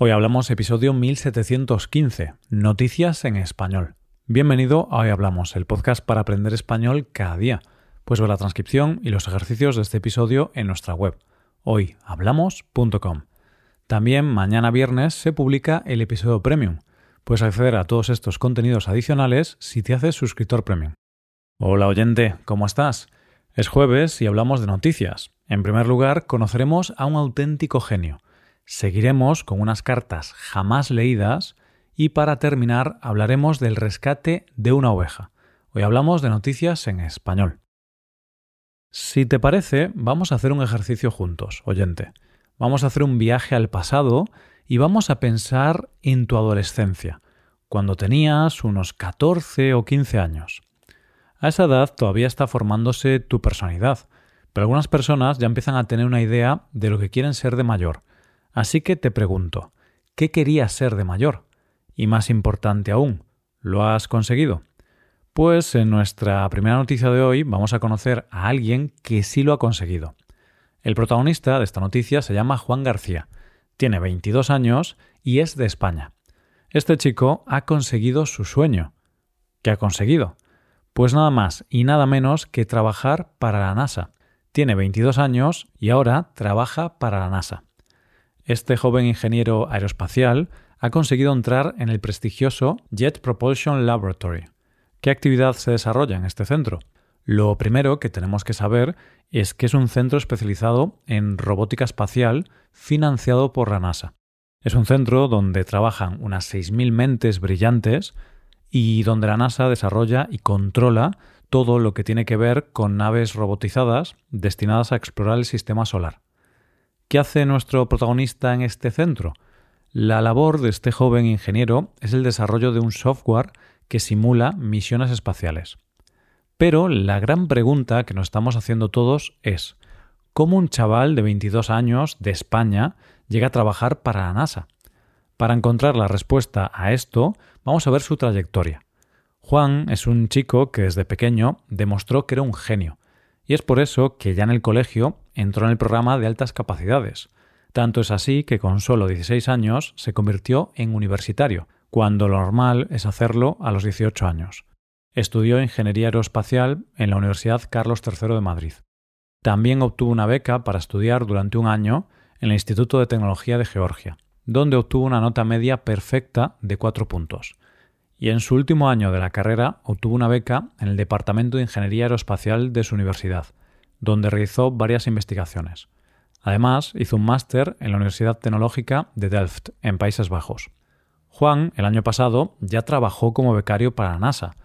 Hoy hablamos episodio 1715, Noticias en Español. Bienvenido a Hoy Hablamos, el podcast para aprender español cada día. Puedes ver la transcripción y los ejercicios de este episodio en nuestra web, hoyhablamos.com. También mañana viernes se publica el episodio premium. Puedes acceder a todos estos contenidos adicionales si te haces suscriptor premium. Hola oyente, ¿cómo estás? Es jueves y hablamos de noticias. En primer lugar, conoceremos a un auténtico genio Seguiremos con unas cartas jamás leídas y para terminar hablaremos del rescate de una oveja. Hoy hablamos de noticias en español. Si te parece, vamos a hacer un ejercicio juntos, oyente. Vamos a hacer un viaje al pasado y vamos a pensar en tu adolescencia, cuando tenías unos 14 o 15 años. A esa edad todavía está formándose tu personalidad, pero algunas personas ya empiezan a tener una idea de lo que quieren ser de mayor Así que te pregunto, ¿qué querías ser de mayor? Y más importante aún, ¿lo has conseguido? Pues en nuestra primera noticia de hoy vamos a conocer a alguien que sí lo ha conseguido. El protagonista de esta noticia se llama Juan García, tiene 22 años y es de España. Este chico ha conseguido su sueño. ¿Qué ha conseguido? Pues nada más y nada menos que trabajar para la NASA. Tiene 22 años y ahora trabaja para la NASA. Este joven ingeniero aeroespacial ha conseguido entrar en el prestigioso Jet Propulsion Laboratory. ¿Qué actividad se desarrolla en este centro? Lo primero que tenemos que saber es que es un centro especializado en robótica espacial financiado por la NASA. Es un centro donde trabajan unas 6.000 mentes brillantes y donde la NASA desarrolla y controla todo lo que tiene que ver con naves robotizadas destinadas a explorar el sistema solar. ¿Qué hace nuestro protagonista en este centro? La labor de este joven ingeniero es el desarrollo de un software que simula misiones espaciales. Pero la gran pregunta que nos estamos haciendo todos es, ¿cómo un chaval de 22 años de España llega a trabajar para la NASA? Para encontrar la respuesta a esto, vamos a ver su trayectoria. Juan es un chico que desde pequeño demostró que era un genio, y es por eso que ya en el colegio entró en el programa de altas capacidades. Tanto es así que con solo 16 años se convirtió en universitario, cuando lo normal es hacerlo a los 18 años. Estudió ingeniería aeroespacial en la Universidad Carlos III de Madrid. También obtuvo una beca para estudiar durante un año en el Instituto de Tecnología de Georgia, donde obtuvo una nota media perfecta de cuatro puntos y en su último año de la carrera obtuvo una beca en el Departamento de Ingeniería Aeroespacial de su universidad, donde realizó varias investigaciones. Además, hizo un máster en la Universidad Tecnológica de Delft, en Países Bajos. Juan, el año pasado, ya trabajó como becario para la NASA,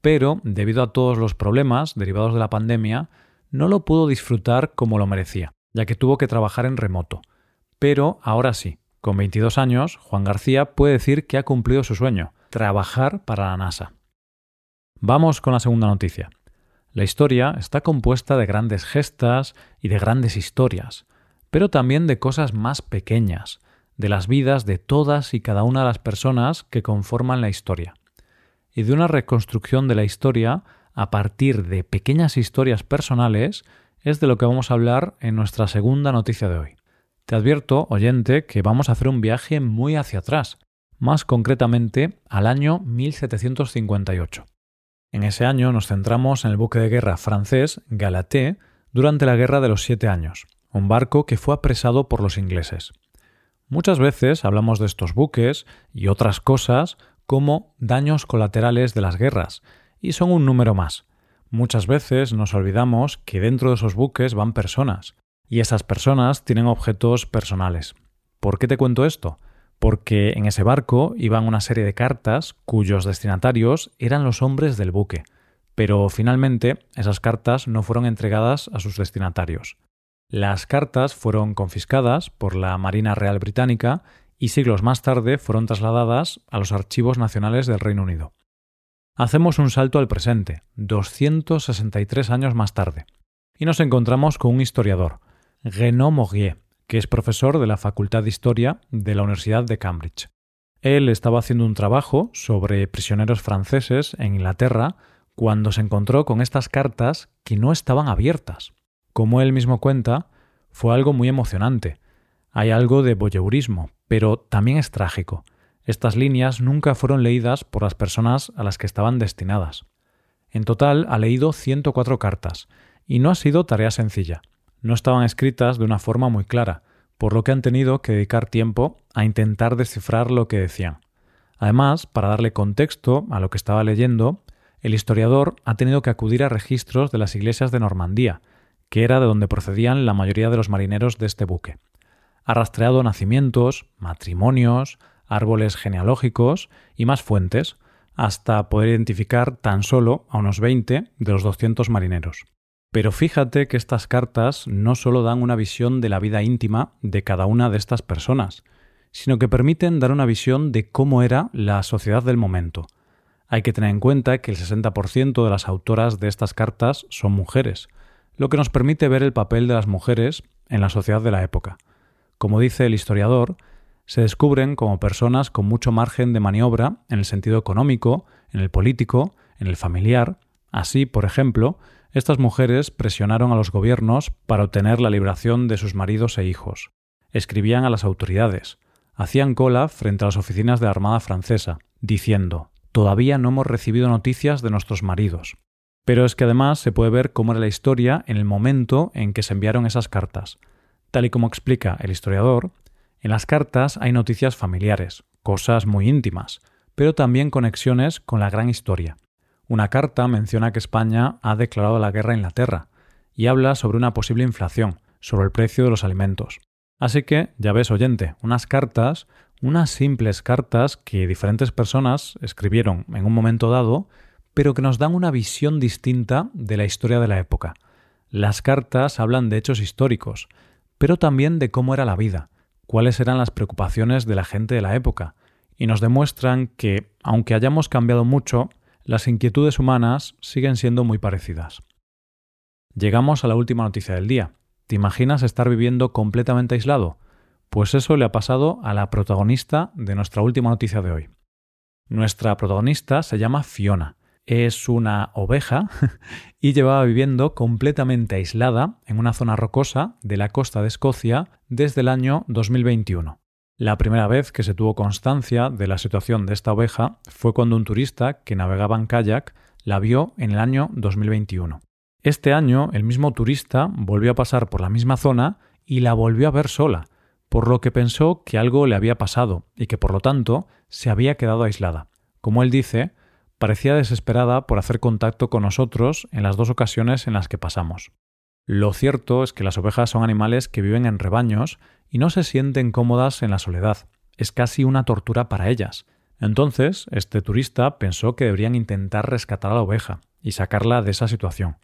pero, debido a todos los problemas derivados de la pandemia, no lo pudo disfrutar como lo merecía, ya que tuvo que trabajar en remoto. Pero ahora sí, con 22 años, Juan García puede decir que ha cumplido su sueño, trabajar para la NASA. Vamos con la segunda noticia. La historia está compuesta de grandes gestas y de grandes historias, pero también de cosas más pequeñas, de las vidas de todas y cada una de las personas que conforman la historia, y de una reconstrucción de la historia a partir de pequeñas historias personales es de lo que vamos a hablar en nuestra segunda noticia de hoy. Te advierto, oyente, que vamos a hacer un viaje muy hacia atrás, más concretamente al año 1758. En ese año nos centramos en el buque de guerra francés Galaté durante la Guerra de los Siete Años, un barco que fue apresado por los ingleses. Muchas veces hablamos de estos buques y otras cosas como daños colaterales de las guerras, y son un número más. Muchas veces nos olvidamos que dentro de esos buques van personas, y esas personas tienen objetos personales. ¿Por qué te cuento esto? Porque en ese barco iban una serie de cartas cuyos destinatarios eran los hombres del buque, pero finalmente esas cartas no fueron entregadas a sus destinatarios. Las cartas fueron confiscadas por la Marina Real Británica y siglos más tarde fueron trasladadas a los archivos nacionales del Reino Unido. Hacemos un salto al presente, 263 años más tarde, y nos encontramos con un historiador, Renaud Maugier, que es profesor de la Facultad de Historia de la Universidad de Cambridge. Él estaba haciendo un trabajo sobre prisioneros franceses en Inglaterra cuando se encontró con estas cartas que no estaban abiertas. Como él mismo cuenta, fue algo muy emocionante. Hay algo de voyeurismo, pero también es trágico. Estas líneas nunca fueron leídas por las personas a las que estaban destinadas. En total ha leído 104 cartas, y no ha sido tarea sencilla. No estaban escritas de una forma muy clara, por lo que han tenido que dedicar tiempo a intentar descifrar lo que decían. Además, para darle contexto a lo que estaba leyendo, el historiador ha tenido que acudir a registros de las iglesias de Normandía, que era de donde procedían la mayoría de los marineros de este buque. Ha rastreado nacimientos, matrimonios, árboles genealógicos y más fuentes, hasta poder identificar tan solo a unos 20 de los 200 marineros. Pero fíjate que estas cartas no solo dan una visión de la vida íntima de cada una de estas personas, sino que permiten dar una visión de cómo era la sociedad del momento. Hay que tener en cuenta que el 60% de las autoras de estas cartas son mujeres, lo que nos permite ver el papel de las mujeres en la sociedad de la época. Como dice el historiador, se descubren como personas con mucho margen de maniobra en el sentido económico, en el político, en el familiar. Así, por ejemplo, estas mujeres presionaron a los gobiernos para obtener la liberación de sus maridos e hijos. Escribían a las autoridades, hacían cola frente a las oficinas de la Armada francesa, diciendo Todavía no hemos recibido noticias de nuestros maridos. Pero es que además se puede ver cómo era la historia en el momento en que se enviaron esas cartas. Tal y como explica el historiador, en las cartas hay noticias familiares, cosas muy íntimas, pero también conexiones con la gran historia. Una carta menciona que España ha declarado la guerra a Inglaterra y habla sobre una posible inflación, sobre el precio de los alimentos. Así que, ya ves, oyente, unas cartas, unas simples cartas que diferentes personas escribieron en un momento dado, pero que nos dan una visión distinta de la historia de la época. Las cartas hablan de hechos históricos, pero también de cómo era la vida, cuáles eran las preocupaciones de la gente de la época, y nos demuestran que, aunque hayamos cambiado mucho, las inquietudes humanas siguen siendo muy parecidas. Llegamos a la última noticia del día. ¿Te imaginas estar viviendo completamente aislado? Pues eso le ha pasado a la protagonista de nuestra última noticia de hoy. Nuestra protagonista se llama Fiona. Es una oveja y llevaba viviendo completamente aislada en una zona rocosa de la costa de Escocia desde el año 2021. La primera vez que se tuvo constancia de la situación de esta oveja fue cuando un turista que navegaba en kayak la vio en el año 2021. Este año el mismo turista volvió a pasar por la misma zona y la volvió a ver sola, por lo que pensó que algo le había pasado y que por lo tanto se había quedado aislada. Como él dice, parecía desesperada por hacer contacto con nosotros en las dos ocasiones en las que pasamos. Lo cierto es que las ovejas son animales que viven en rebaños y no se sienten cómodas en la soledad. Es casi una tortura para ellas. Entonces, este turista pensó que deberían intentar rescatar a la oveja y sacarla de esa situación.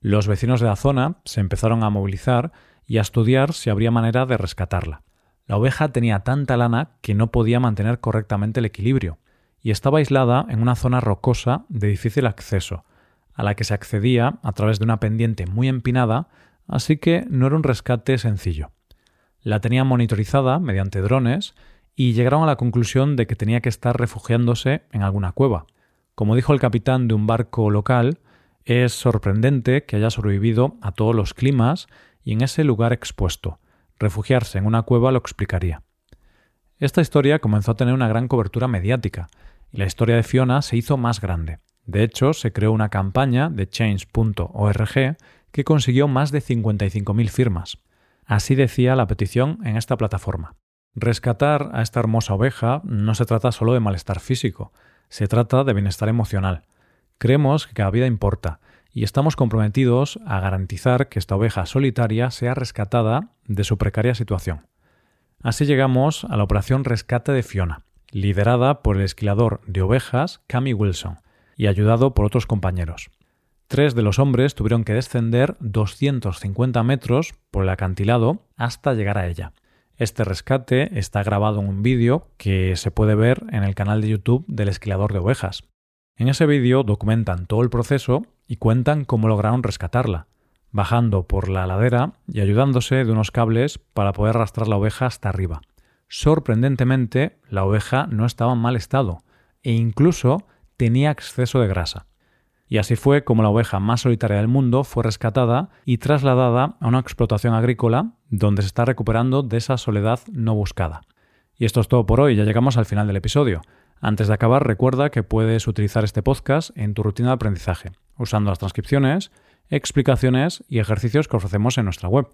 Los vecinos de la zona se empezaron a movilizar y a estudiar si habría manera de rescatarla. La oveja tenía tanta lana que no podía mantener correctamente el equilibrio y estaba aislada en una zona rocosa de difícil acceso, a la que se accedía a través de una pendiente muy empinada, así que no era un rescate sencillo. La tenían monitorizada mediante drones y llegaron a la conclusión de que tenía que estar refugiándose en alguna cueva. Como dijo el capitán de un barco local, es sorprendente que haya sobrevivido a todos los climas y en ese lugar expuesto. Refugiarse en una cueva lo explicaría. Esta historia comenzó a tener una gran cobertura mediática, y la historia de Fiona se hizo más grande. De hecho, se creó una campaña de change.org que consiguió más de 55.000 firmas. Así decía la petición en esta plataforma. Rescatar a esta hermosa oveja no se trata solo de malestar físico, se trata de bienestar emocional. Creemos que cada vida importa y estamos comprometidos a garantizar que esta oveja solitaria sea rescatada de su precaria situación. Así llegamos a la operación Rescate de Fiona, liderada por el esquilador de ovejas Cami Wilson, y ayudado por otros compañeros. Tres de los hombres tuvieron que descender 250 metros por el acantilado hasta llegar a ella. Este rescate está grabado en un vídeo que se puede ver en el canal de YouTube del esquilador de ovejas. En ese vídeo documentan todo el proceso y cuentan cómo lograron rescatarla, bajando por la ladera y ayudándose de unos cables para poder arrastrar la oveja hasta arriba. Sorprendentemente, la oveja no estaba en mal estado e incluso tenía exceso de grasa. Y así fue como la oveja más solitaria del mundo fue rescatada y trasladada a una explotación agrícola donde se está recuperando de esa soledad no buscada. Y esto es todo por hoy, ya llegamos al final del episodio. Antes de acabar, recuerda que puedes utilizar este podcast en tu rutina de aprendizaje, usando las transcripciones, explicaciones y ejercicios que ofrecemos en nuestra web.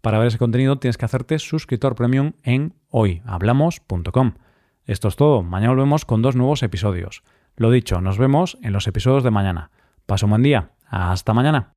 Para ver ese contenido tienes que hacerte suscriptor premium en hoyhablamos.com. Esto es todo, mañana volvemos con dos nuevos episodios. Lo dicho, nos vemos en los episodios de mañana. Paso un buen día, hasta mañana.